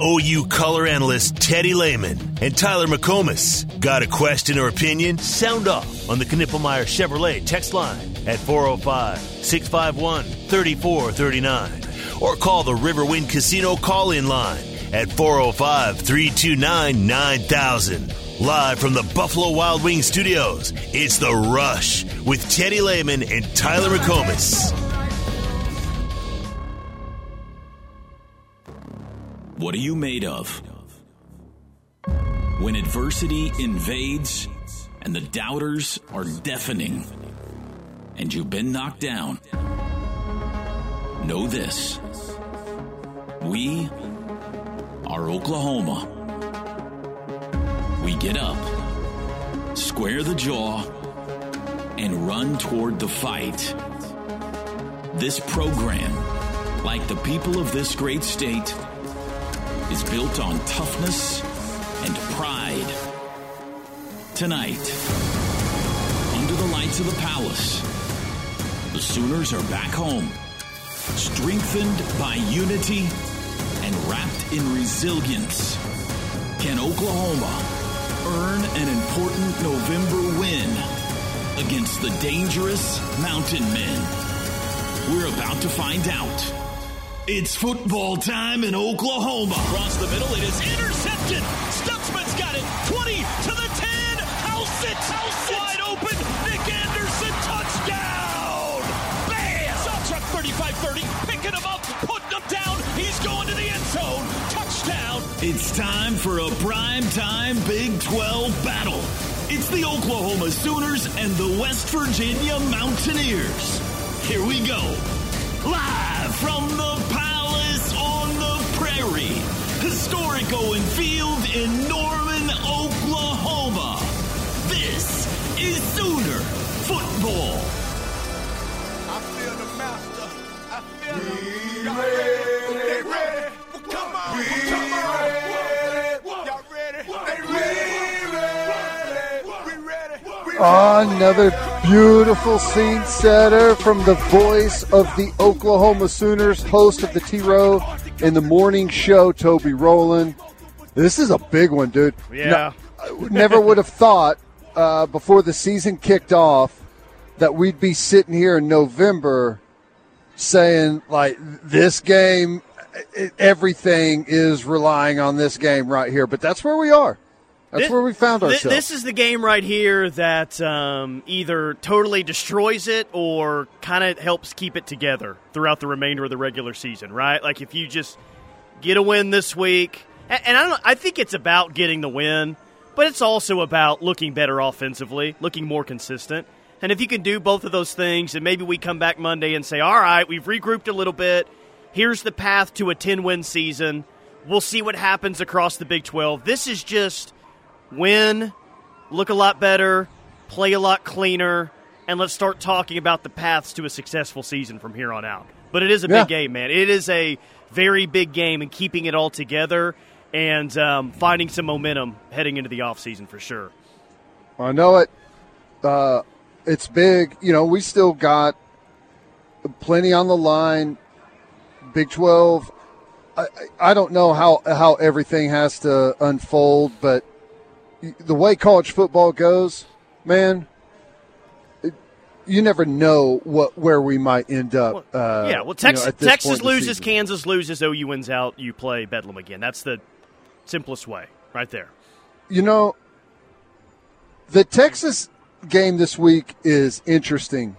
OU color analyst Teddy Lehman and Tyler McComas. Got a question or opinion? Sound off on the Knippelmier Chevrolet text line at 405 651 3439 or call the Riverwind Casino call in line at 405 329 9000. Live from the Buffalo Wild Wings studios, it's The Rush with Teddy Lehman and Tyler McComas. What are you made of? When adversity invades and the doubters are deafening and you've been knocked down, know this. We are Oklahoma. We get up, square the jaw, and run toward the fight. This program, like the people of this great state, is built on toughness and pride. Tonight, under the lights of the palace, the Sooners are back home, strengthened by unity and wrapped in resilience. Can Oklahoma earn an important November win against the dangerous Mountain Men? We're about to find out. It's football time in Oklahoma. Across the middle, it is intercepted. Stutsman's got it. 20 to the 10. House it. House. Wide open. Nic Anderson, touchdown. Bam. Sawchuk 35-30. Picking him up. Putting him down. He's going to the end zone. Touchdown. It's time for a prime time Big 12 battle. It's the Oklahoma Sooners and the West Virginia Mountaineers. Here we go. Live from the Historic Owen Field in Norman, Oklahoma. This is Sooner Football. I feel the master. I feel the Y'all ready? They ready? Well, come on. We come on. Y'all ready? They ready? We ready? We ready? Another beautiful scene setter from the voice of the Oklahoma Sooners, host of the T Row in the morning show, Toby Rowland. This is a big one, dude. Yeah. No- never would have thought uh, before the season kicked off that we'd be sitting here in November saying, like, this game, everything is relying on this game right here. But that's where we are. That's This- where we found ourselves. This is the game right here that um, either totally destroys it or kind of helps keep it together throughout the remainder of the regular season, right? Like if you just get a win this week, and, and I don't, I think it's about getting the win, but it's also about looking better offensively, looking more consistent. And if you can do both of those things, and maybe we come back Monday and say, "All right, we've regrouped a little bit. Here's the path to a 10-win season. We'll see what happens across the Big 12." This is just win, look a lot better, play a lot cleaner, and let's start talking about the paths to a successful season from here on out. But it is a Yeah. big game, man. It is a very big game, and keeping it all together and um, finding some momentum heading into the offseason for sure. I know it. Uh, it's big. You know, we still got plenty on the line. Big Twelve. I, I I don't know how how everything has to unfold, but the way college football goes, man, it, you never know what where we might end up. uh, yeah, well, you know, Texas, at this Texas point in the loses. Kansas loses, OU wins out, you play Bedlam again. That's the simplest way, right there. You know, the Texas game this week is interesting.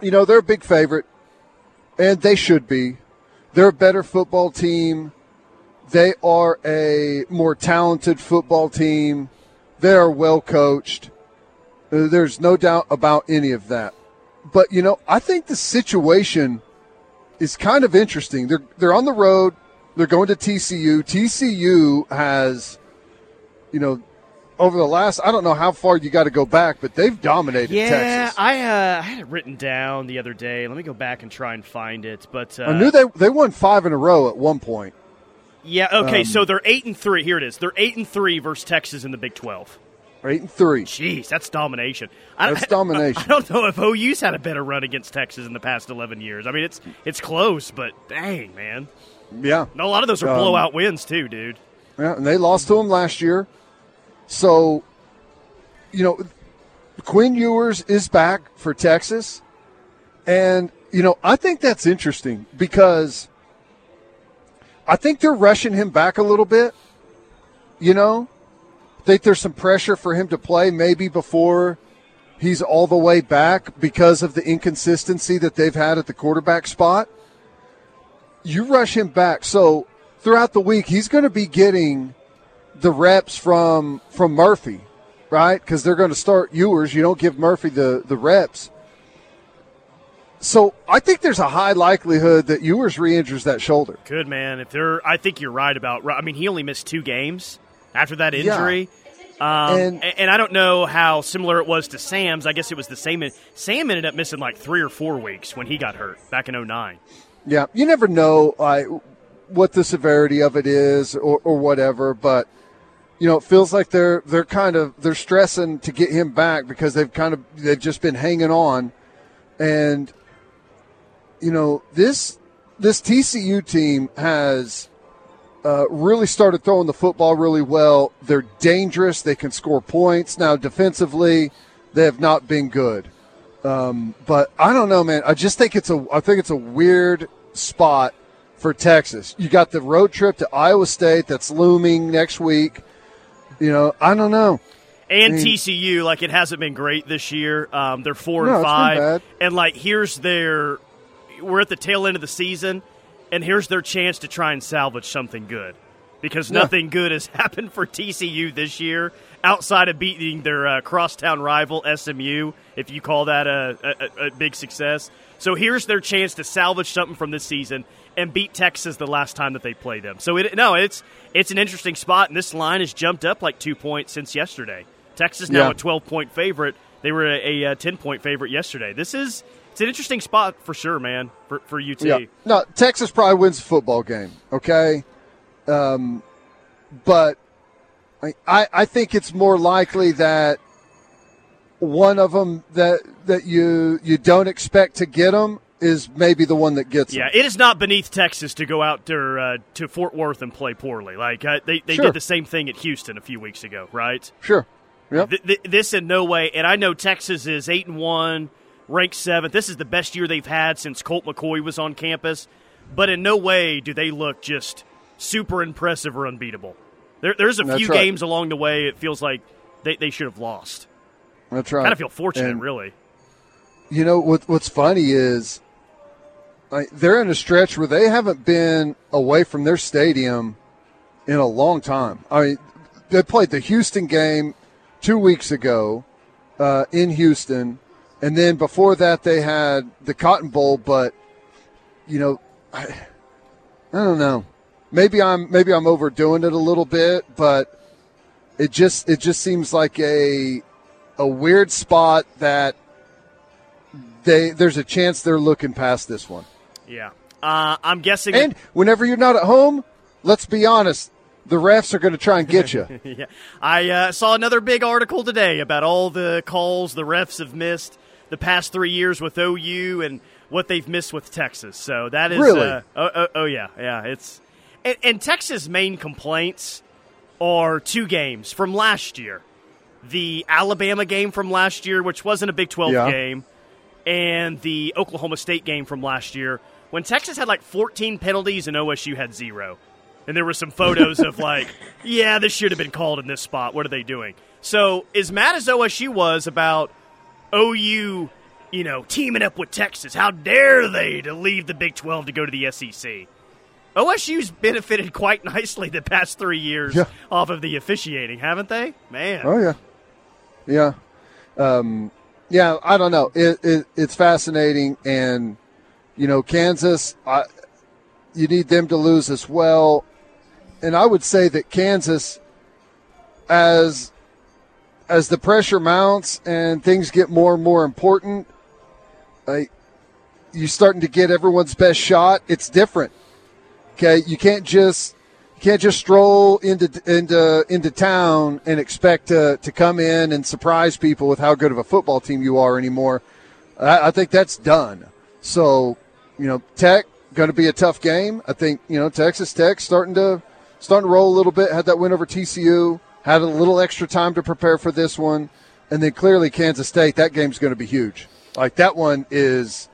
You know, they're a big favorite, and they should be. They're a better football team. They are a more talented football team. They are well coached. Uh, There's no doubt about any of that. But, you know, I think the situation is kind of interesting. They're, they're on the road. They're going to TCU. TCU has you know, over the last, I don't know how far you got to go back, but they've dominated Yeah, Texas. I, uh, I had it written down the other day. Let me go back and try and find it. But uh, I knew they they won five in a row at one point. Yeah. Okay. Um, so they're eight and three. Here it is. They're eight and three versus Texas in the Big Twelve. Eight and three. Jeez, that's domination. I, That's domination. I, don't know if OU's had a better run against Texas in the past eleven years. I mean, it's it's close, but dang, man. Yeah. A lot of those are Um, blowout wins too, dude. Yeah, and they lost to them last year. So, you know, Quinn Ewers is back for Texas. And, you know, I think that's interesting because I think they're rushing him back a little bit. You know, I think there's some pressure for him to play maybe before he's all the way back because of the inconsistency that they've had at the quarterback spot. You rush him back. So throughout the week, he's going to be getting the reps from from Murphy, right? Because they're going to start Ewers. You don't give Murphy the the reps. So I think there's a high likelihood that Ewers re-injures that shoulder. Good man. If they're, I think you're right about. I mean, he only missed two games after that injury. Um, And- and, and I don't know how similar it was to Sam's. I guess it was the same. Sam ended up missing like three or four weeks when he got hurt back in 09. Yeah, you never know uh, what the severity of it is or, or whatever, but you know, it feels like they're they're kind of they're stressing to get him back because they've kind of they've just been hanging on, and you know this this TCU team has uh, really started throwing the football really well. They're dangerous. They can score points. Now defensively, they have not been good. Um, but I don't know, man. I just think it's a I think it's a weird spot for Texas. You got the road trip to Iowa State that's looming next week. You know, I don't know. And I mean- TCU, like it hasn't been great this year. Um, they're four No, and five, and like here's their. We're at the tail end of the season, and here's their chance to try and salvage something good, because Yeah. nothing good has happened for TCU this year outside of beating their uh, crosstown rival SMU. If you call that a, a, a big success, so here's their chance to salvage something from this season and beat Texas the last time that they played them. So it no, it's it's an interesting spot, and this line has jumped up like two points since yesterday. Texas now Yeah. a 12 point favorite. They were a, a 10 point favorite yesterday. This is it's an interesting spot for sure, man, for, for UT. Yeah. No, Texas probably wins the football game. Okay. Um, but I, I think it's more likely that one of them that that you you don't expect to get them is maybe the one that gets them. Yeah, them. it is not beneath Texas to go out to, uh, to Fort Worth and play poorly. Like uh, they, they Sure. did the same thing at Houston a few weeks ago, right? Sure. Yep. Th- th- this in no way, and I know Texas is eight and one, ranked seventh. This is the best year they've had since Colt McCoy was on campus. But in no way do they look just super impressive or unbeatable. There, there's a That's few right. games along the way it feels like they, they should have lost. That's right. Kind of feel fortunate, And- really. You know what? What's funny is like, they're in a stretch where they haven't been away from their stadium in a long time. I mean, they played the Houston game two weeks ago uh, in Houston, and then before that they had the Cotton Bowl. But you know, I, I don't know. Maybe I'm maybe I'm overdoing it a little bit, but it just it just seems like a a weird spot that they there's a chance they're looking past this one. Yeah. Uh, I'm guessing. And whenever you're not at home, let's be honest, the refs are going to try and get you. yeah. I uh, saw another big article today about all the calls the refs have missed the past three years with OU and what they've missed with Texas. So that is Really? uh, oh, oh, oh yeah, yeah. It's and, and Texas' main complaints are two games from last year: the Alabama game from last year, which wasn't a Big Twelve Yeah. game, and the Oklahoma State game from last year, when Texas had like 14 penalties and OSU had zero. And there were some photos of like, yeah, this should have been called in this spot. What are they doing? So, as mad as OSU was about OU, you know, teaming up with Texas, how dare they to leave the Big 12 to go to the SEC? OSU's benefited quite nicely the past three years Yeah. off of the officiating, haven't they? Man. oh yeah, yeah, um, yeah. I don't know. It, it it's fascinating, and you know, Kansas. I, you need them to lose as well, and I would say that Kansas, as as the pressure mounts and things get more and more important, like you're starting to get everyone's best shot. It's different. Okay, you can't just you can't just stroll into into into town and expect to to come in and surprise people with how good of a football team you are anymore. I, I think that's done. So, you know, Tech going to be a tough game. I think you know Texas Tech starting to starting to roll a little bit. Had that win over TCU. Had a little extra time to prepare for this one, and then clearly Kansas State. That game's going to be huge. Like that one is,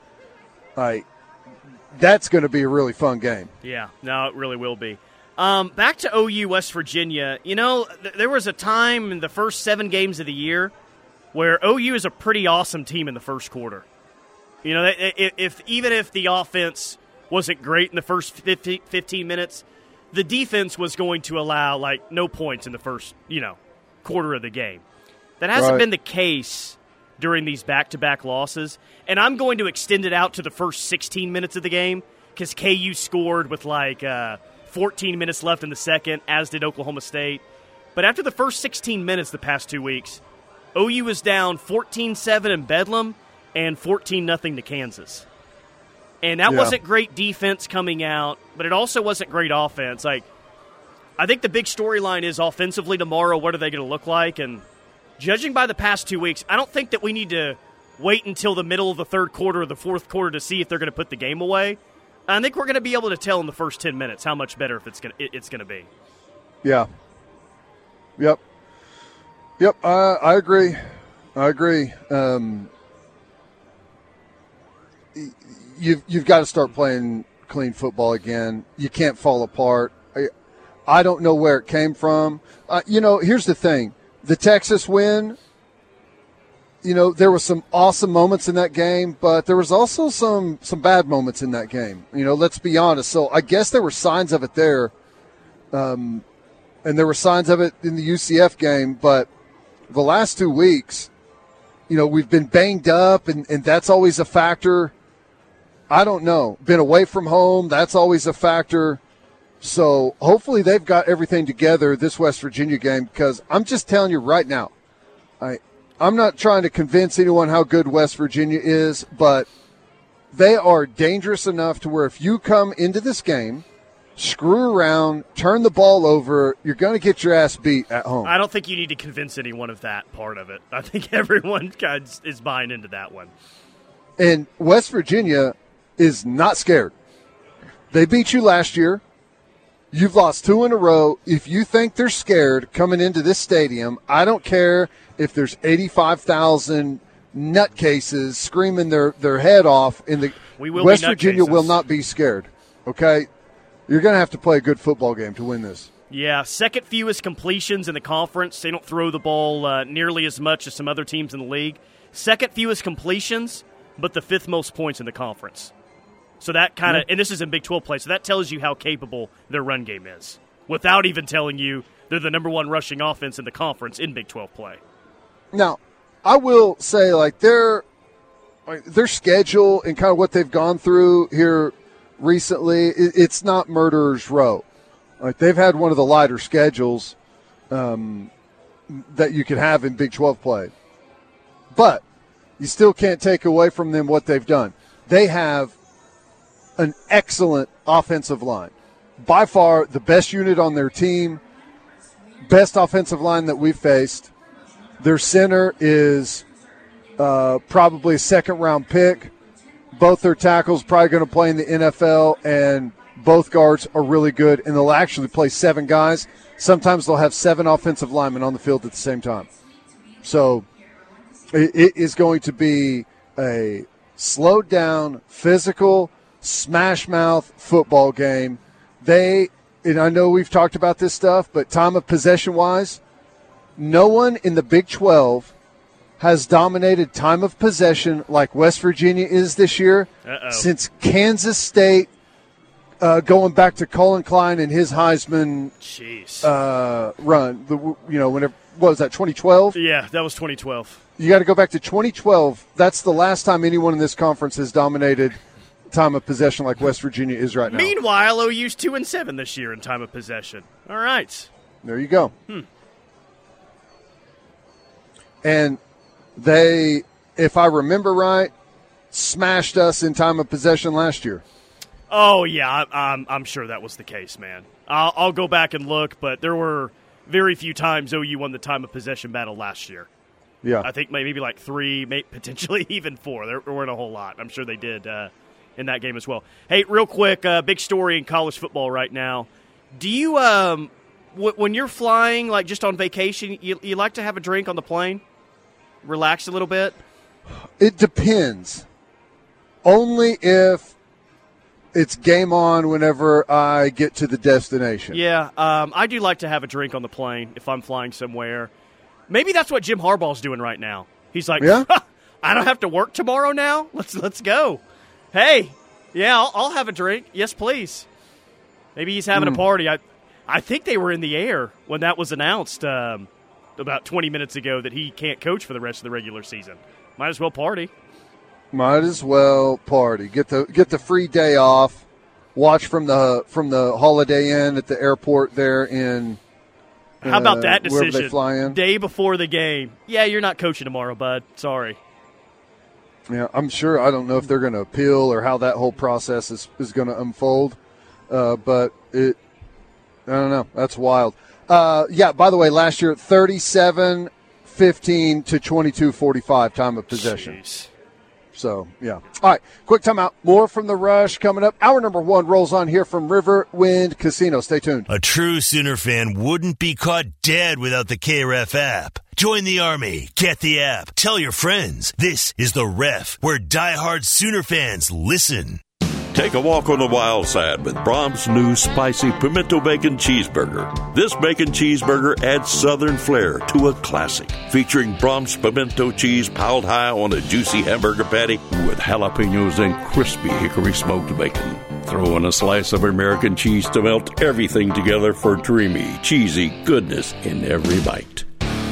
like that's going to be a really fun game. Yeah, no, it really will be. Um, back to OU West Virginia. You know, th- there was a time in the first seven games of the year where OU is a pretty awesome team in the first quarter. You know, if, if even if the offense wasn't great in the first 50, 15 minutes, the defense was going to allow like no points in the first, you know, quarter of the game. That hasn't Right. been the case during these back-to-back losses, and I'm going to extend it out to the first 16 minutes of the game because KU scored with like uh, 14 minutes left in the second, as did Oklahoma State. But after the first 16 minutes, the past two weeks, OU was down 14-7 in Bedlam and 14 nothing to Kansas. And that Yeah. wasn't great defense coming out, but it also wasn't great offense. Like I think the big storyline is offensively tomorrow, what are they going to look like? And judging by the past two weeks, I don't think that we need to wait until the middle of the third quarter or the fourth quarter to see if they're going to put the game away. I think we're going to be able to tell in the first 10 minutes how much better if it's going to, it's going to be. Yeah. Yep. Yep. I I agree. I agree. Um, you've you've got to start playing clean football again. You can't fall apart. I, I don't know where it came from. Uh, you know, here's the thing: the Texas win. You know, there were some awesome moments in that game, but there was also some some bad moments in that game. You know, let's be honest. So I guess there were signs of it there and there were signs of it in the UCF game, but the last two weeks, you know, we've been banged up, and, and that's always a factor. I don't know. Been away from home, that's always a factor. So hopefully they've got everything together this West Virginia game because I'm just telling you right now, I I'm not trying to convince anyone how good West Virginia is, but they are dangerous enough to where if you come into this game, screw around, turn the ball over, you're going to get your ass beat at home. I don't think you need to convince anyone of that part of it. I think everyone kind of is buying into that one. And West Virginia is not scared. They beat you last year. You've lost two in a row. If you think they're scared coming into this stadium, I don't care if there's 85,000 nutcases screaming their, their head off in the We will West Virginia will not be scared. Okay? You're going to have to play a good football game to win this. Yeah, second fewest completions in the conference. They don't throw the ball uh, nearly as much as some other teams in the league. Second fewest completions, but the fifth most points in the conference. So that kind of, and this is in Big 12 play, so that tells you how capable their run game is without even telling you they're the number one rushing offense in the conference in Big 12 play. Now, I will say like their like, their schedule and kind of what they've gone through here recently, it's not murderers row. Like they've had one of the lighter schedules um, that you could have in Big 12 play, but you still can't take away from them what they've done. They have an excellent offensive line, by far the best unit on their team, best offensive line that we've faced. Their center is uh, probably a second round pick. Both their tackles probably going to play in the NFL, and both guards are really good, and they'll actually play seven guys. Sometimes they'll have seven offensive linemen on the field at the same time. So it, is going to be a slowed down, physical, smash mouth football game. They, and I know we've talked about this stuff, but time of possession wise, no one in the Big 12 has dominated time of possession like West Virginia is this year Uh-oh. since Kansas State, uh, going back to Collin Klein and his Heisman Jeez. uh, run. The, you know, whenever what was that 2012? yeah, that was 2012. You got to go back to 2012. That's the last time anyone in this conference has dominated time of possession like West Virginia is right now. Meanwhile, OU's 2 and 7 this year in time of possession. All right. There you go. Hmm. And they, if I remember right, smashed us in time of possession last year. Oh yeah, I, I'm I'm sure that was the case, man. I'll, I'll go back and look, but there were very few times OU won the time of possession battle last year. Yeah. I think maybe like three, potentially even four. There weren't a whole lot. I'm sure they did uh, in that game as well. Hey, real quick, uh, big story in college football right now. Do you, um, w- when you're flying, like just on vacation, you, you like to have a drink on the plane, relax a little bit? It depends. Only if it's game on whenever I get to the destination. Yeah, um, I do like to have a drink on the plane if I'm flying somewhere. Maybe that's what Jim Harbaugh's doing right now. He's like, Yeah? I don't have to work tomorrow now. Let's let's go. Hey, yeah, I'll, I'll have a drink. Yes, please. Maybe he's having Hmm. a party. I I think they were in the air when that was announced um, about 20 minutes ago that he can't coach for the rest of the regular season. Might as well party. Might as well party. Get the get the free day off. Watch from the from the Holiday Inn at the airport there in. How about uh, that decision? they fly in. Day before the game. Yeah, you're not coaching tomorrow, bud. Sorry. Yeah, I'm sure. I don't know if they're going to appeal or how that whole process is, is going to unfold, uh, but it. I don't know. That's wild. Uh, yeah. By the way, last year, 37, 15 to 22, 45 time of possession. Jeez. So, yeah. All right, quick timeout. More from the rush coming up. Hour number one rolls on here from River Wind Casino. Stay tuned. A true Sooner fan wouldn't be caught dead without the KREF app. Join the army. Get the app. Tell your friends. This is the ref, where diehard Sooner fans listen. Take a walk on the wild side with Braum's new spicy pimento bacon cheeseburger. This bacon cheeseburger adds southern flair to a classic, featuring Braum's pimento cheese piled high on a juicy hamburger patty with jalapenos and crispy hickory smoked bacon. Throw in a slice of American cheese to melt everything together for dreamy, cheesy goodness in every bite.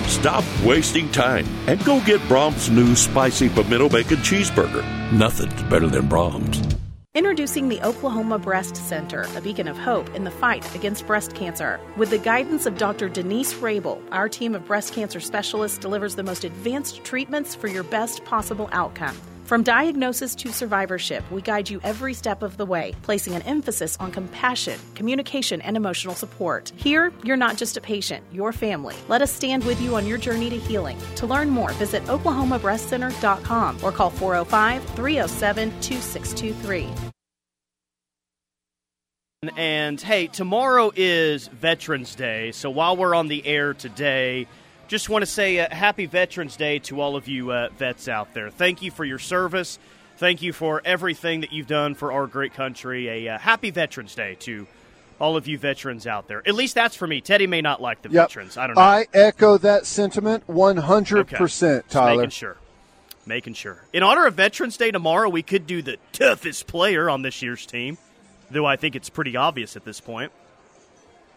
Stop wasting time and go get Braum's new spicy pimento bacon cheeseburger. Nothing's better than Braum's. Introducing the Oklahoma Breast Center, a beacon of hope in the fight against breast cancer. With the guidance of Dr. Denise Rabel, our team of breast cancer specialists delivers the most advanced treatments for your best possible outcome. From diagnosis to survivorship, we guide you every step of the way, placing an emphasis on compassion, communication, and emotional support. Here, you're not just a patient, you're family. Let us stand with you on your journey to healing. To learn more, visit oklahomabreastcenter.com or call 405 307 2623. And hey, tomorrow is Veterans Day, so while we're on the air today, just want to say uh, happy Veterans Day to all of you uh, vets out there. Thank you for your service. Thank you for everything that you've done for our great country. A uh, happy Veterans Day to all of you veterans out there. At least that's for me. Teddy may not like the Yep. veterans. I don't know. I echo that sentiment 100%, Okay. Tyler. Making sure. Making sure. In honor of Veterans Day tomorrow, we could do the toughest player on this year's team, though I think it's pretty obvious at this point.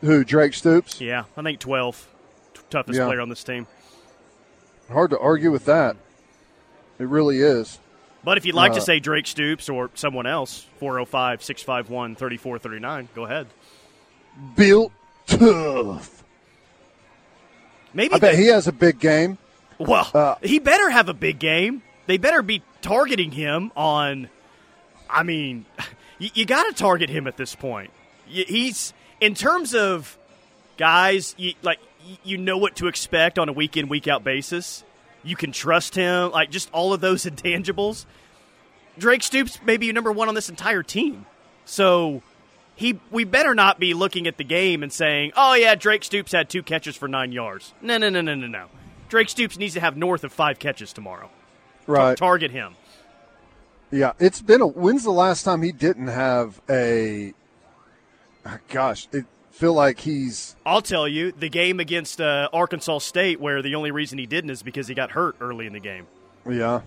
Who, Drake Stoops? Yeah, I think 12. T- toughest Yeah. player on this team. Hard to argue with that. It really is. But if you'd like Uh, to say Drake Stoops or someone else, 405 651 3439, go ahead. Built tough. Maybe I bet they- he has a big game. Well, Uh, he better have a big game. They better be targeting him on. I mean, you, you got to target him at this point. Y- He's in terms of guys, you, like you know what to expect on a week in week out basis. You can trust him, like just all of those intangibles. Drake Stoops may be number one on this entire team, so he we better not be looking at the game and saying, "Oh yeah, Drake Stoops had two catches for nine yards." No, no, no, no, no, no. Drake Stoops needs to have north of five catches tomorrow. Right. target him. Yeah, it's been a. When's the last time he didn't have a? Gosh, it feel like he's I'll tell you, the game against uh, Arkansas State, where the only reason he didn't is because he got hurt early in the game. yeah.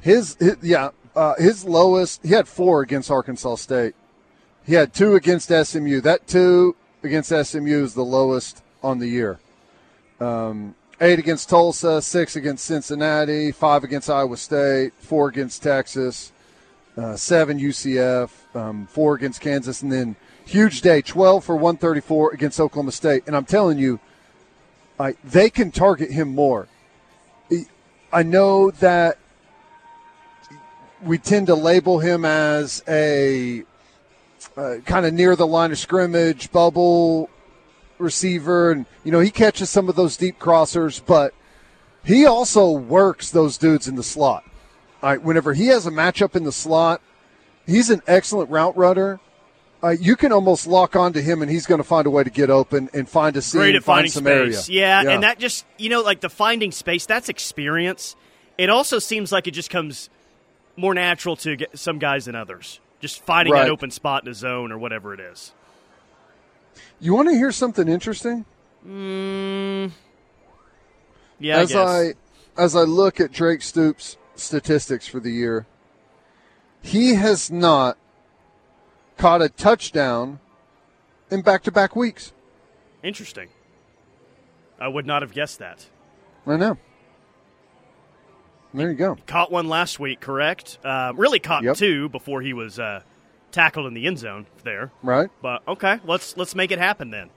His, his yeah, uh, his lowest. He had four against Arkansas State. He had two against SMU. That two against SMU is the lowest on the year. Um, eight against Tulsa, six against Cincinnati, five against Iowa State, four against Texas, uh, seven UCF, um, four against Kansas, and then huge day, 12 for 134 against Oklahoma State. And I'm telling you, I, they can target him more. I know that we tend to label him as a uh, kind of near the line of scrimmage bubble receiver, and you know he catches some of those deep crossers, but he also works those dudes in the slot. All right, whenever he has a matchup in the slot, He's an excellent route runner. Uh, you can almost lock onto him, and he's going to find a way to get open and find a seam, Great at find finding some space. area. Yeah, and that just you know, like the finding space, that's experience. It also seems like it just comes more natural to get some guys than others. Just finding Right. that open spot in a zone or whatever it is. You want to hear something interesting? Yeah, as I guess. I as I look at Drake Stoops' statistics for the year, he has not caught a touchdown in back-to-back weeks. Interesting. I would not have guessed that. I know. There you go. Caught one last week, correct? Uh, really caught Yep. two before he was uh, tackled in the end zone there. Right. But okay, let's let's make it happen then.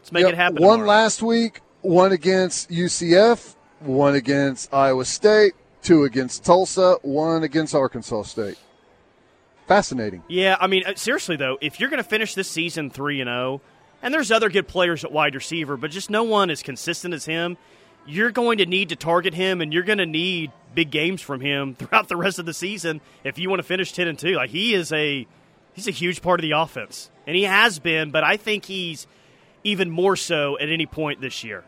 Let's make Yep, it happen. One tomorrow. last week, one against UCF, one against Iowa State, two against Tulsa, one against Arkansas State. Fascinating. Yeah, I mean, uh, seriously though, if you're going to finish this season three and zero, and there's other good players at wide receiver, but just no one as consistent as him, you're going to need to target him, and you're going to need big games from him throughout the rest of the season if you want to finish ten and two. Like he is a he's a huge part of the offense, and he has been, but I think he's even more so at any point this year.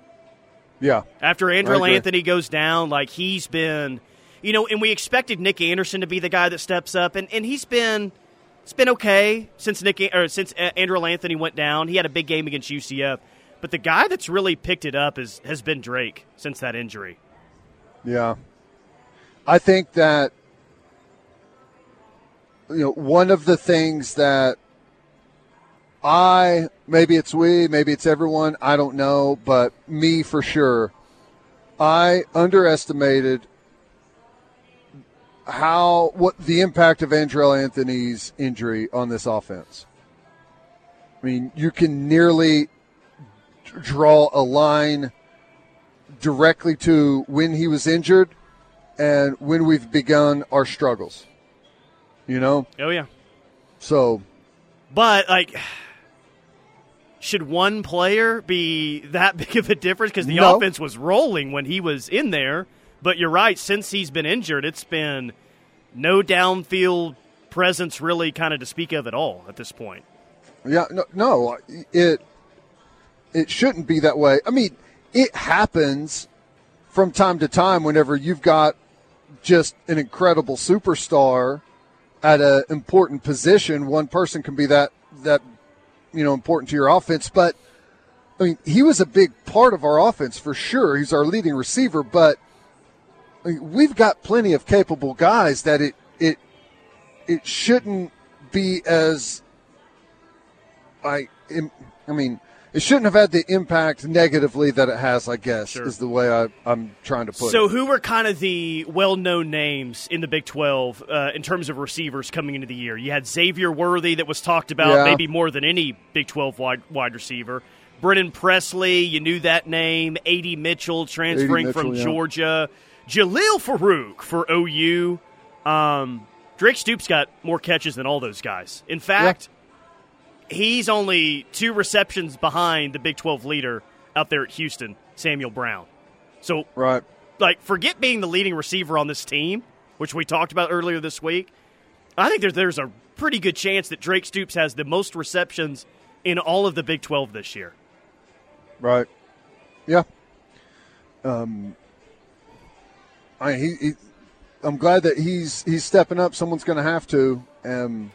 Yeah. After Andrel. Anthony goes down, like he's been, you know, and we expected Nic Anderson to be the guy that steps up, and, and he's been, it's been okay since Nic or since Andrel Anthony went down. He had a big game against UCF, but the guy that's really picked it up is has been Drake since that injury. Yeah. I think that you know one of the things that I maybe it's we, maybe it's everyone, I don't know, but me for sure, I underestimated how what the impact of Andrel Anthony's injury on this offense. I mean, you can nearly draw a line directly to when he was injured and when we've begun our struggles. You know? Oh yeah, So, but like. Should one player be that big of a difference? Because the No. offense was rolling when he was in there. But you're right. Since he's been injured, it's been no downfield presence really kind of to speak of at all at this point. yeah, no, no, it it shouldn't be that way. I mean, it happens from time to time whenever you've got just an incredible superstar at an important position. One person can be that that you know important to your offense, but I mean, he was a big part of our offense for sure. He's our leading receiver, but I mean, we've got plenty of capable guys that it it it shouldn't be as I I mean it shouldn't have had the impact negatively that it has. I guess Sure. is the way I, I'm trying to put So, it. So, who were kind of the well-known names in the Big 12 uh, in terms of receivers coming into the year? You had Xavier Worthy that was talked about Yeah. maybe more than any Big 12 wide wide receiver. Brennan Presley, you knew that name. A.D. Mitchell transferring Mitchell, from yeah. Georgia. Jalil Farooq for OU. Um, Drake Stoops got more catches than all those guys. In fact, he's only two receptions behind the Big 12 leader out there at Houston, Samuel Brown. So Right. like forget being the leading receiver on this team, which we talked about earlier this week. I think there's there's a pretty good chance that Drake Stoops has the most receptions in all of the Big 12 this year. Right. Yeah. Um. I he, he I'm glad that he's he's stepping up. Someone's going to have to. Um.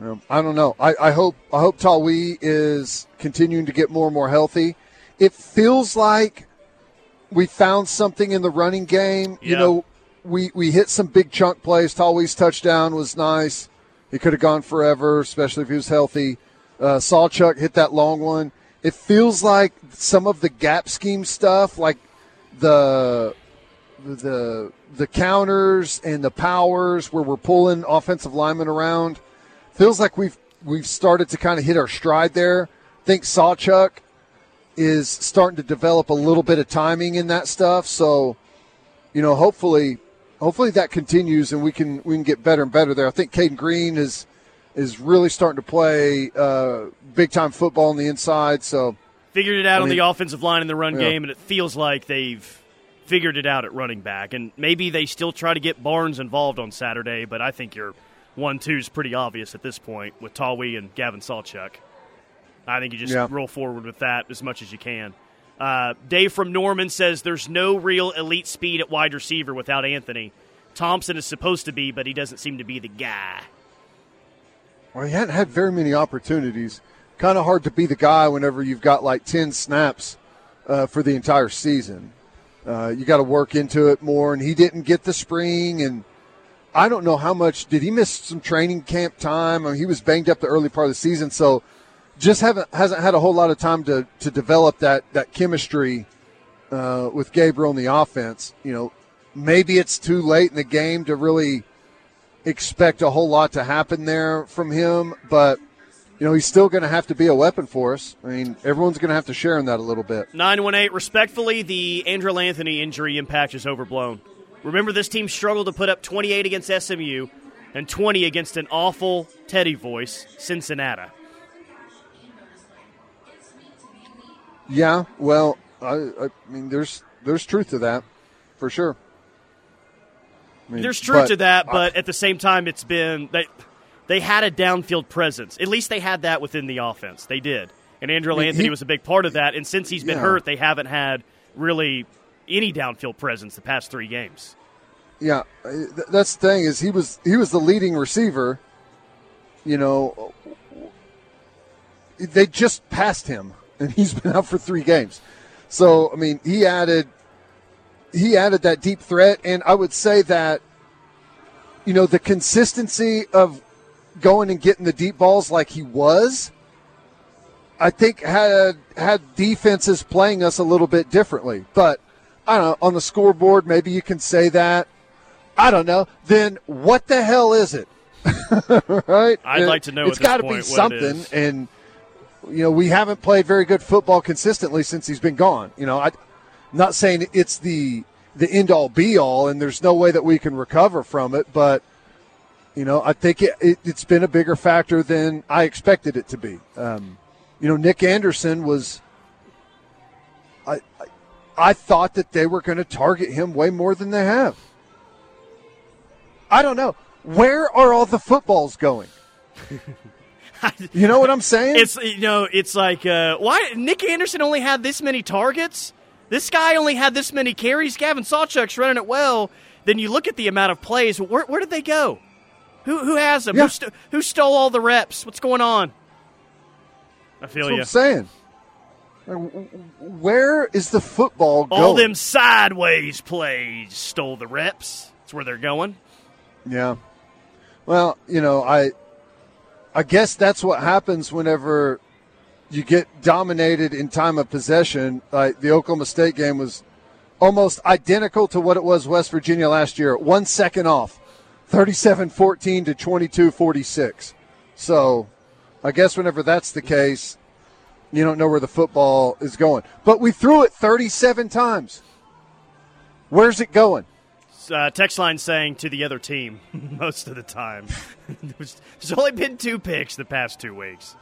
Um, I don't know. I, I hope I hope Tawee is continuing to get more and more healthy. It feels like we found something in the running game. You know, we we hit some big chunk plays. Tawee's touchdown was nice. He could have gone forever, especially if he was healthy. Uh, Sawchuk hit that long one. It feels like some of the gap scheme stuff, like the the the counters and the powers, where we're pulling offensive linemen around, feels like we've we've started to kind of hit our stride there. I think Sawchuk is starting to develop a little bit of timing in that stuff. So, you know, hopefully, hopefully that continues and we can we can get better and better there. I think Cayden Green is is really starting to play uh, big time football on the inside. So, Figured it out I on mean- the offensive line in the run Yeah. game, and it feels like they've figured it out at running back. And maybe they still try to get Barnes involved on Saturday, but I think your one two is pretty obvious at this point with Tawee and Gavin Sawchuk. I think you just Yeah. roll forward with that as much as you can. Uh, Dave from Norman says there's no real elite speed at wide receiver without Anthony. Thompson is supposed to be, but he doesn't seem to be the guy. Well, he hadn't had very many opportunities. Kind of hard to be the guy whenever you've got like 10 snaps uh, for the entire season. Uh, you got to work into it more, and he didn't get the spring. And I don't know how much did he miss some training camp time. I mean, he was banged up the early part of the season, so just haven't hasn't had a whole lot of time to to develop that that chemistry uh, with Gabriel in the offense. You know, maybe it's too late in the game to really expect a whole lot to happen there from him, but you know he's still going to have to be a weapon for us. I mean, everyone's going to have to share in that a little bit. 918, respectfully, the Andrel Anthony injury impact is overblown. Remember, this team struggled to put up 28 against SMU and 20 against an awful Teddy voice, Cincinnati. Yeah, well, I, I mean, there's there's truth to that, for sure. I mean, There's truth to that, I- but at the same time, it's been they they had a downfield presence. At least they had that within the offense. They did, and Andrel I mean, Anthony he- was a big part of that. And since he's been Yeah. hurt, they haven't had really any downfield presence the past three games. Yeah, that's the thing is he was he was the leading receiver. You know, they just passed him, and he's been out for three games. So I mean, he added he added that deep threat, and I would say that you know the consistency of going and getting the deep balls like he was. I think had had defenses playing us a little bit differently, but I don't know on the scoreboard. Maybe you can say that. I don't know. Then what the hell is it? right? I'd like to know It's gotta be something, and you know we haven't played very good football consistently since he's been gone. You know, I, am not saying it's the the end all be all, and there's no way that we can recover from it, but you know, I think it, it, it's been a bigger factor than I expected it to be. Um, you know, Nic Anderson was. I, I, I thought that they were going to target him way more than they have. I don't know. Where are all the footballs going? you know what I'm saying? It's you know, it's like uh, why Nic Anderson only had this many targets. This guy only had this many carries. Gavin Sawchuk's running it well. Then you look at the amount of plays. Where, where did they go? Who who has them? Yeah. Who, st- who stole all the reps? What's going on? I feel That's what you. I'm saying. Like, w- w- Where is the football going? All them sideways plays stole the reps. That's where they're going. Yeah. Well, you know, I I guess that's what happens whenever you get dominated in time of possession. Like the Oklahoma State game was almost identical to what it was West Virginia last year. One second off. 37-14 to 22-46. So, I guess whenever that's the case, you don't know where the football is going. But we threw it 37 times. Where's it going? Uh, text line saying to the other team most of the time. There's only been two picks the past two weeks.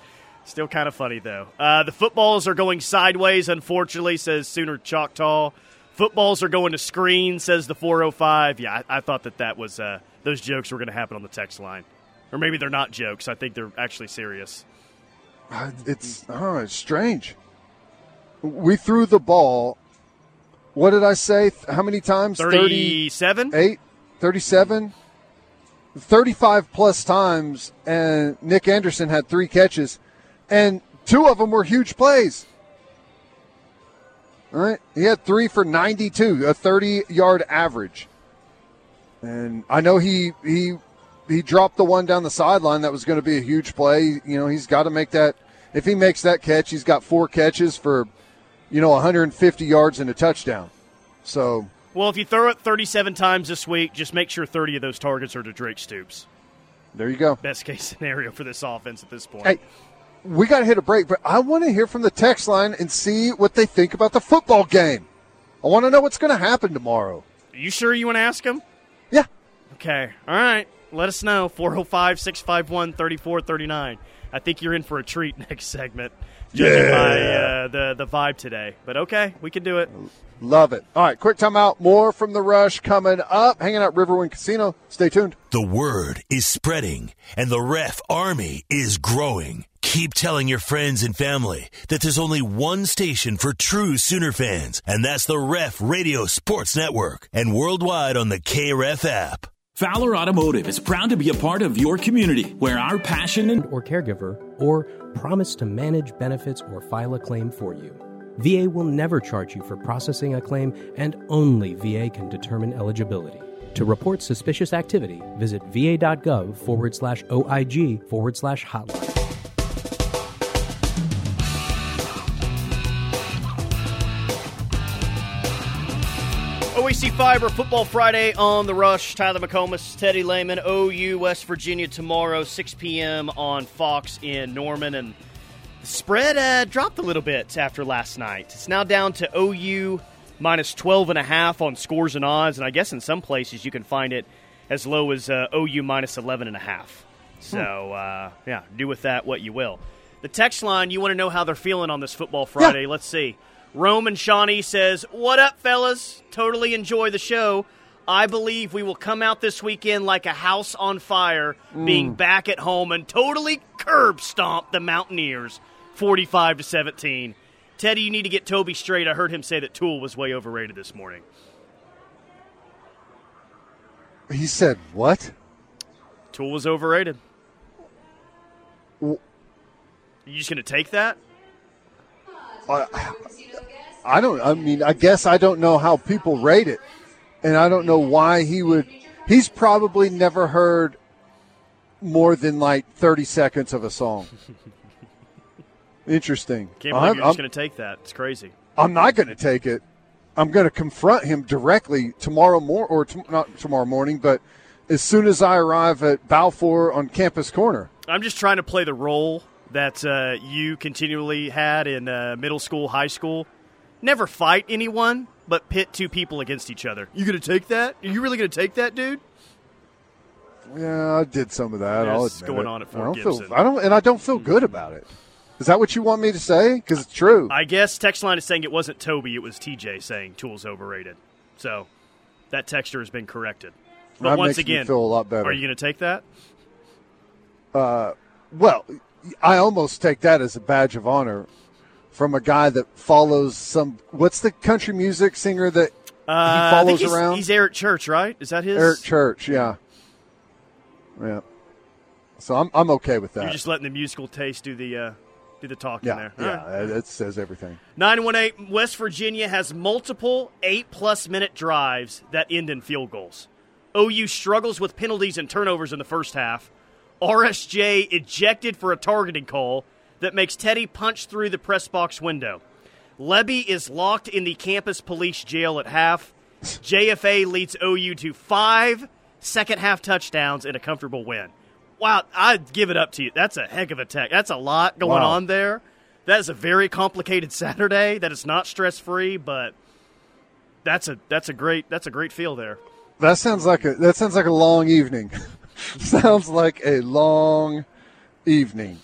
Still kind of funny though. Uh, the footballs are going sideways, unfortunately, says Sooner Choctaw. Footballs are going to screen, says the 405. Yeah, I, I thought that that was uh, those jokes were going to happen on the text line, or maybe they're not jokes. I think they're actually serious. Uh, It's oh, it's strange. We threw the ball. What did I say? How many times? 37? 38, 37, 35 plus times, and Nic Anderson had three catches, and two of them were huge plays. All right, he had three for 92, a 30 yard average, and I know he he he dropped the one down the sideline that was going to be a huge play. You know, he's got to make that. If he makes that catch, he's got four catches for, you know, 150 yards and a touchdown. So Well, if you throw it 37 times this week, just make sure 30 of those targets are to Drake Stoops. there you go. Best case scenario for this offense at this point. Hey, we got to hit a break, but I want to hear from the text line and see what they think about the football game. I want to know what's going to happen tomorrow. Are you sure you want to ask him? Yeah. Okay. All right. Let us know. 405 651 3439. I think you're in for a treat next segment, judging Yeah. by uh, the the vibe today. But okay, we can do it. Love it. All right, quick timeout. More from the rush coming up. Hanging out Riverwind Casino. Stay tuned. The word is spreading, and the ref army is growing. Keep telling your friends and family that there's only one station for true Sooner fans, and that's the Ref Radio Sports Network, and worldwide on the KREF app. Fowler Automotive is proud to be a part of your community where our passion and or caregiver, or promise to manage benefits or file a claim for you. VA will never charge you for processing a claim, and only VA can determine eligibility. To report suspicious activity, visit va.gov forward slash OIG forward slash hotline. OEC Fiber Football Friday on the Rush. Tyler McComas, Teddy Lehman, OU West Virginia tomorrow, 6 p.m. on Fox in Norman. And the spread uh, dropped a little bit after last night. It's now down to OU minus 12 and a half on scores and odds. And I guess in some places you can find it as low as uh, OU minus 11 and a half. So, uh, yeah, do with that what you will. The text line, you want to know how they're feeling on this Football Friday. Let's see. Roman Shawnee says, What up, fellas? Totally enjoy the show. I believe we will come out this weekend like a house on fire, being mm. back at home and totally curb stomp the Mountaineers 45 to 17. Teddy, you need to get Toby straight. I heard him say that Tool was way overrated this morning. He said what? Tool was overrated. W- You just going to take that? I, I don't. I mean, I guess I don't know how people rate it, and I don't know why he would. He's probably never heard more than like thirty seconds of a song. Interesting. Can't believe I'm, you're just going to take that. It's crazy. I'm not going to take it. I'm going to confront him directly tomorrow mor or t- not tomorrow morning, but as soon as I arrive at Balfour on Campus Corner. I'm just trying to play the role that uh, you continually had in uh, middle school, high school. Never fight anyone, but pit two people against each other. You gonna take that? Are you really gonna take that, dude? Yeah, I did some of that. Yeah, I'll it's admit going it. on at I don't Gibson. feel. I don't, and I don't feel good about it. Is that what you want me to say? Because it's true. I guess text line is saying it wasn't Toby, it was TJ saying Tool's overrated. So that texture has been corrected. But That once again, feel a lot better. Are you gonna take that? Uh, Well, I almost take that as a badge of honor from a guy that follows some. What's the country music singer that Uh, I follows he's, around? He's Eric Church, right? Is that his? Eric Church? Yeah, yeah. So I'm I'm okay with that. You're just letting the musical taste do the uh, do the talking yeah, there. All yeah. right. That says everything. 918 West Virginia has multiple eight plus minute drives that end in field goals. OU struggles with penalties and turnovers in the first half. RSJ ejected for a targeting call that makes Teddy punch through the press box window. Lebby is locked in the campus police jail at half. JFA leads OU to five second half touchdowns and a comfortable win. Wow, I'd give it up to you. That's a heck of a tech. That's a lot going Wow. on there. That is a very complicated Saturday. That is not stress free, but that's a that's a great that's a great feel there. That sounds like a that sounds like a long evening. sounds like a long evening.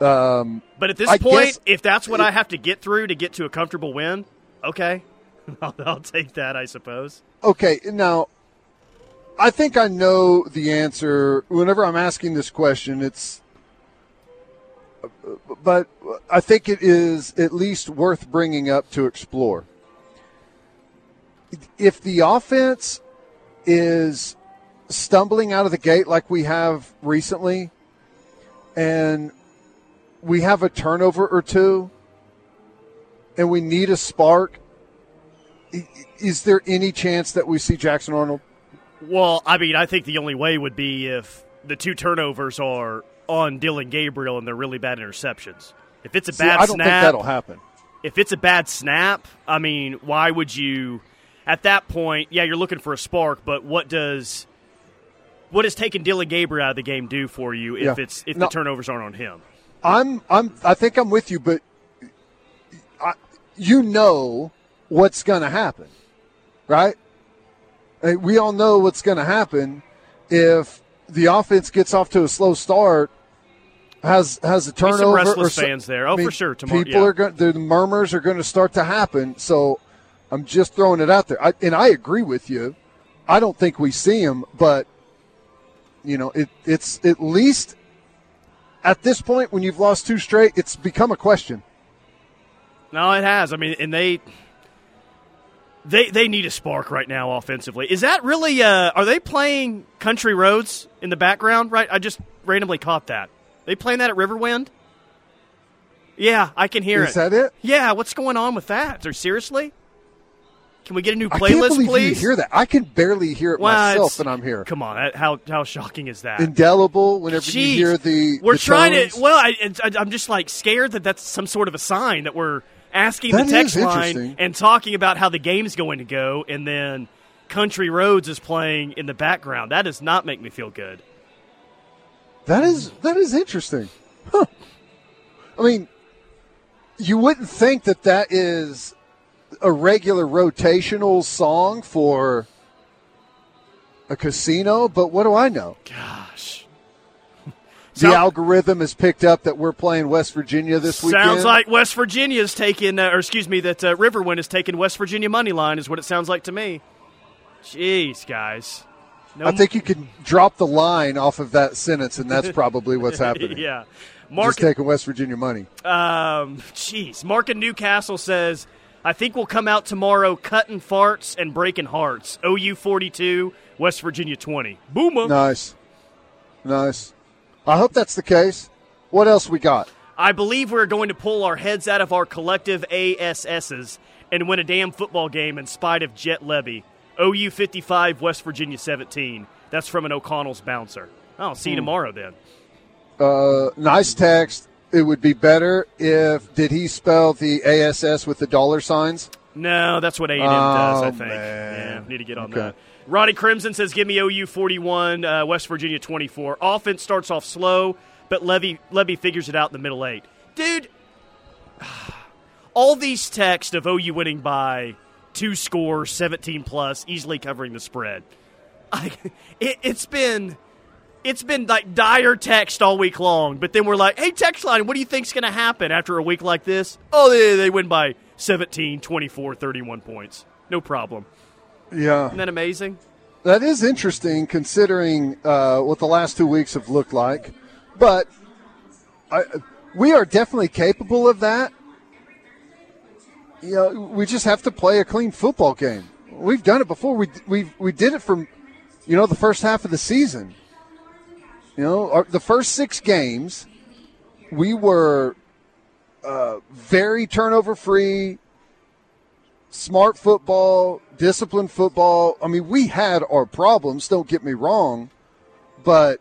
Um, But at this I point, if that's what I have to get through to get to a comfortable win, okay, I'll, I'll take that. I suppose. Okay, now I think I know the answer. Whenever I'm asking this question, it's but I think it is at least worth bringing up to explore. If the offense is stumbling out of the gate like we have recently, and we have a turnover or two, and we need a spark, is there any chance that we see Jackson Arnold? Well, I mean, I think the only way would be if the two turnovers are on Dillon Gabriel and they're really bad interceptions. If it's a See, bad I don't snap, think that'll happen. if it's a bad snap, I mean, why would you? At that point, yeah, you're looking for a spark, but what does what does taking Dillon Gabriel out of the game do for you if Yeah. it's if No. the turnovers aren't on him? I'm I'm I think I'm with you, but I, you know what's going to happen, right? We all know what's going to happen if the offense gets off to a slow start. has has a Be some turnover. restless so- fans there. Oh, I Oh, mean, for sure. Tomorrow, people yeah. are going. The murmurs are going to start to happen. So I'm just throwing it out there. I, and I agree with you. I don't think we see him, but you know, it, it's at least at this point when you've lost two straight, it's become a question. No, it has. I mean, and they they they need a spark right now offensively. Is that really? Uh, are they playing Country Roads in the background? Right. I just randomly caught that. They playing that at Riverwind? Yeah, I can hear Is it. that it? Yeah, what's going on with that? Or seriously? Can we get a new I can't playlist, please? you hear that. I can barely hear it Well, myself, and I'm here. Come on, how how shocking is that? Indelible. Whenever Jeez. you hear the, we're the trying tones. to. Well, I, I, I'm just like scared that that's some sort of a sign that we're asking That the text line and talking about how the game's going to go, and then Country Roads is playing in the background. That does not make me feel good. That is that is interesting. Huh. I mean, you wouldn't think that that is a regular rotational song for a casino, but what do I know? Gosh, The Sound- algorithm has picked up that we're playing West Virginia this weekend. sounds like West Virginia's taking, uh, or excuse me, that uh, Riverwind is taking West Virginia money line. Is what it sounds like to me. Jeez, guys. No I think you can drop the line off of that sentence, and that's probably what's happening. yeah. Just Mark taking West Virginia money. Um, jeez. Mark in Newcastle says, I think we'll come out tomorrow cutting farts and breaking hearts. OU 42, West Virginia 20. Boomer. Nice, nice. I hope that's the case. What else we got? I believe we're going to pull our heads out of our collective ASSs and win a damn football game in spite of Jeff Lebby. OU 55, West Virginia 17. That's from an O'Connell's bouncer. I'll see you Hmm. tomorrow then. Uh, nice text. It would be better if did he spell the ASS with the dollar signs? No, that's what A&M does, I Oh, think. man. Yeah, need to get on Okay. that. Roddy Crimson says, give me OU 41, uh, West Virginia 24. Offense starts off slow, but Lebby, Lebby figures it out in the middle eight. Dude, all these texts of OU winning by two scores, 17 plus, easily covering the spread. I, it, it's been... It's been like dire text all week long, but then we're like, hey, text line, what do you think's going to happen after a week like this? Oh, they, they win by 17, 24, 31 points. No problem. Yeah, Isn't that amazing? that is interesting considering uh, what the last two weeks have looked like. But I, we are definitely capable of that. You know, we just have to play a clean football game. We've done it before. We we we did it from, you know, the first half of the season. You know, our, the first six games, we were uh, very turnover free, smart football, disciplined football. I mean, we had our problems, don't get me wrong, but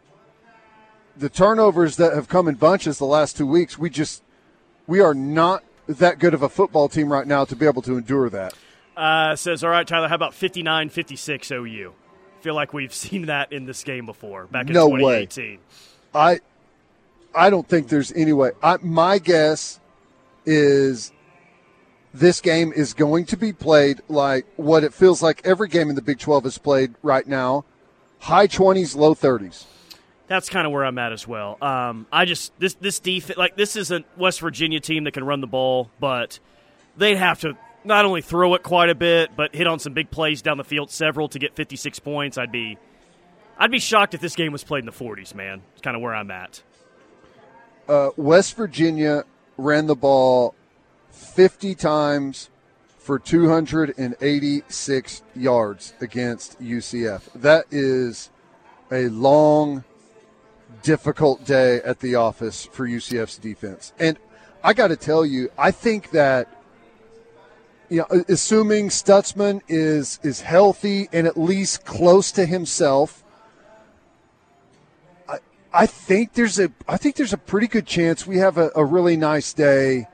the turnovers that have come in bunches the last two weeks, we just, we are not that good of a football team right now to be able to endure that. Uh, says, all right, Tyler, how about 59 56 OU? Feel like we've seen that in this game before, back in No way. 2018. I, I don't think there's any way. I, my guess is this game is going to be played like what it feels like every game in the Big 12 is played right now high 20s, low 30s. That's kind of where I'm at as well. Um, I just this this defense like this is a West Virginia team that can run the ball, but they'd have to not only throw it quite a bit, but hit on some big plays down the field, several to get 56 points. I'd be I'd be shocked if this game was played in the 40s, man. It's kind of where I'm at. Uh, West Virginia ran the ball 50 times for 286 yards against UCF. That is a long, difficult day at the office for UCF's defense. And I got to tell you, I think that you know, assuming Stutsman is is healthy and at least close to himself, I I think there's a I think there's a pretty good chance we have a, a really nice day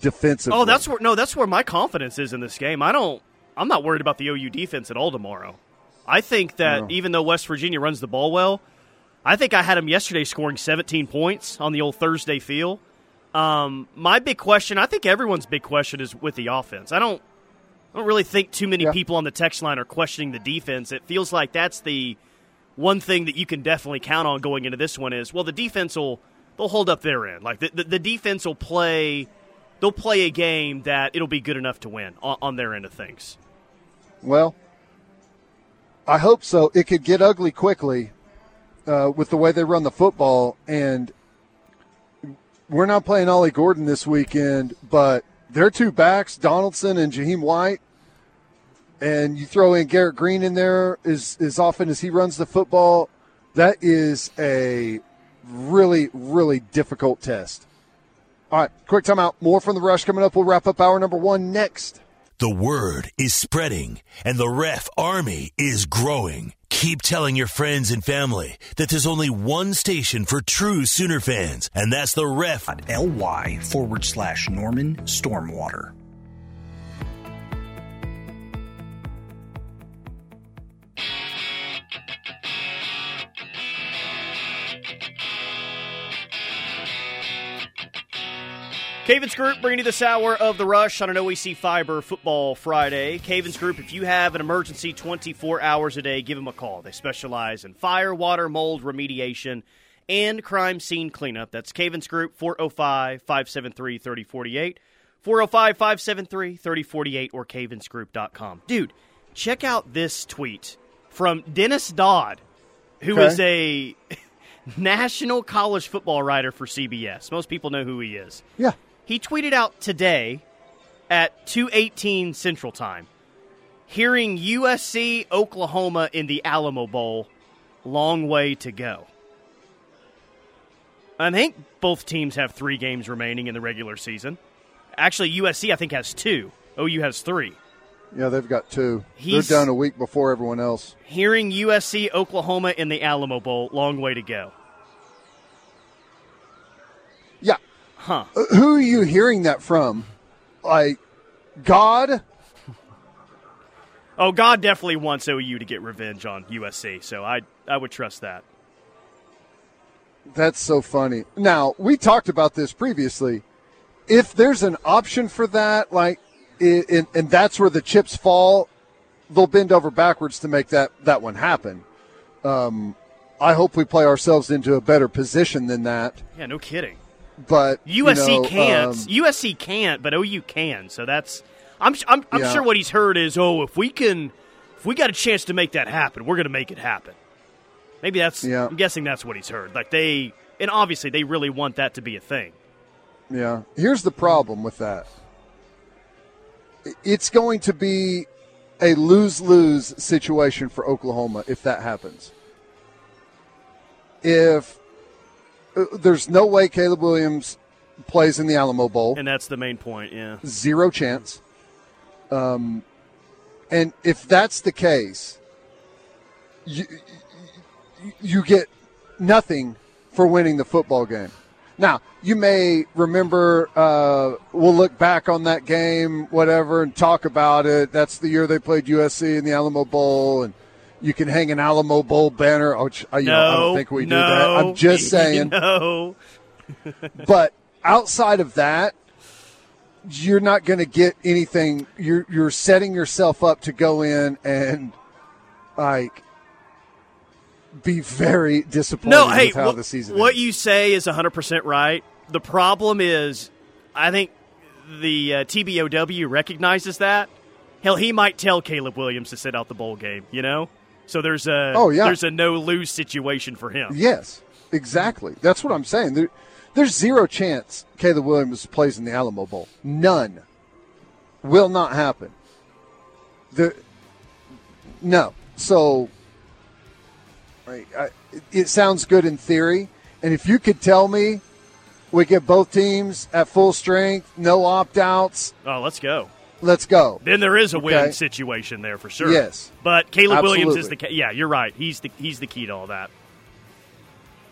defensively. Oh, that's where no, that's where my confidence is in this game. I don't I'm not worried about the OU defense at all tomorrow. I think that No. even though West Virginia runs the ball well, I think I had them yesterday scoring 17 points on the old Thursday feel. Um, my big question, I think everyone's big question is with the offense. I don't I don't really think too many Yeah. people on the text line are questioning the defense. It feels like that's the one thing that you can definitely count on going into this one is well the defense will they'll hold up their end. Like the, the, the defense will play, they'll play a game that it'll be good enough to win on, on their end of things. Well, I hope so. It could get ugly quickly uh, with the way they run the football, and we're not playing Ollie Gordon this weekend, but their two backs, Donaldson and Jahiem White, and you throw in Garrett Greene in there as, as often as he runs the football, that is a really, really difficult test. All right, quick timeout. More from the rush coming up. We'll wrap up hour number one next. The word is spreading, and the ref army is growing. Keep telling your friends and family that there's only one station for true Sooner fans, and that's the ref. ly forward slash Norman Stormwater. Cavens Group bringing you this hour of the rush on an OEC Fiber Football Friday. Cavens Group, if you have an emergency 24 hours a day, give them a call. They specialize in fire, water, mold remediation, and crime scene cleanup. That's Cavens Group, 405 573 3048. 405 573 3048 or cavensgroup.com. Dude, check out this tweet from Dennis Dodd, who Okay. is a national college football writer for CBS. Most people know who he is. Yeah. He tweeted out today at 2:18 Central Time, hearing USC Oklahoma in the Alamo Bowl, long way to go. I think both teams have 3 games remaining in the regular season. Actually, USC I think has 2. OU has 3. Yeah, they've got two. He's- They're done a week before everyone else. Hearing USC Oklahoma in the Alamo Bowl, long way to go. Yeah. Huh. Uh, Who are you hearing that from? Like, God? Oh, God definitely wants OU to get revenge on USC, so I I would trust that. That's so funny. Now, we talked about this previously. If there's an option for that, like, i and, and that's where the chips fall, they'll bend over backwards to make that, that one happen. Um, I hope we play ourselves into a better position than that. Yeah, no kidding. But you USC know, can't. um, USC can't, but OU can. So that's. I'm. I'm, I'm Yeah. sure what he's heard is, oh, if we can, if we got a chance to make that happen, we're going to make it happen. Maybe that's. Yeah. I'm guessing that's what he's heard. Like they, and obviously they really want that to be a thing. Yeah. Here's the problem with that. It's going to be a lose-lose situation for Oklahoma if that happens. If there's no way Caleb Williams plays in the Alamo Bowl, And that's the main point. Yeah. zero chance. Um, and if that's the case, you, you- you get nothing for winning the football game. Now, you may remember, uh, we'll look back on that game, whatever, and talk about it. That's the year they played USC in the Alamo Bowl, and you can hang an Alamo Bowl banner. Which, uh, you no, know, I don't think we no, do that. I'm just saying. no. but outside of that, you're not going to get anything. You're you're setting yourself up to go in and like be very disappointed No, hey, with how what, the season. Is. What ends. you say is 100% right. The problem is, I think the uh, TBOW recognizes that. Hell, he might tell Caleb Williams to sit out the bowl game, you know? So there's a Oh, yeah. there's a no lose situation for him. Yes, exactly. That's what I'm saying. There, there's zero chance Caleb Williams plays in the Alamo Bowl. None. Will not happen. The no. So right, I, it sounds good in theory, and if you could tell me we get both teams at full strength, no opt outs, Oh, let's go. Let's go. Then there is a win Okay. situation there for sure. Yes. but Caleb Williams is the yeah. You're right. He's the he's the key to all that.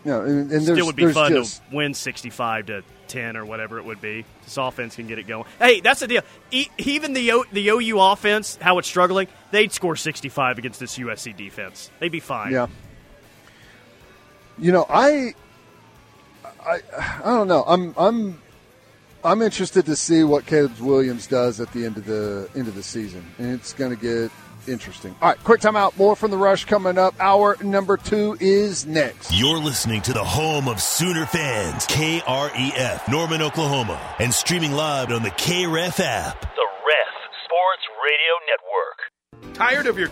No, and, and there's Still would be fun just to win 65 to 10 or whatever it would be. This offense can get it going. Hey, that's the deal. E- even the o- the OU offense, how it's struggling, they'd score 65 against this USC defense. They'd be fine. Yeah. You know, I, I, I don't know. I'm, I'm, I'm interested to see what Caleb Williams does at the end of the end of the season, and it's going to get interesting. All right, quick timeout. More from the rush coming up. Hour number two is next. You're listening to the home of Sooner fans, KREF, Norman, Oklahoma, and streaming live on the KREF app. The Ref Sports Radio Network. Tired of your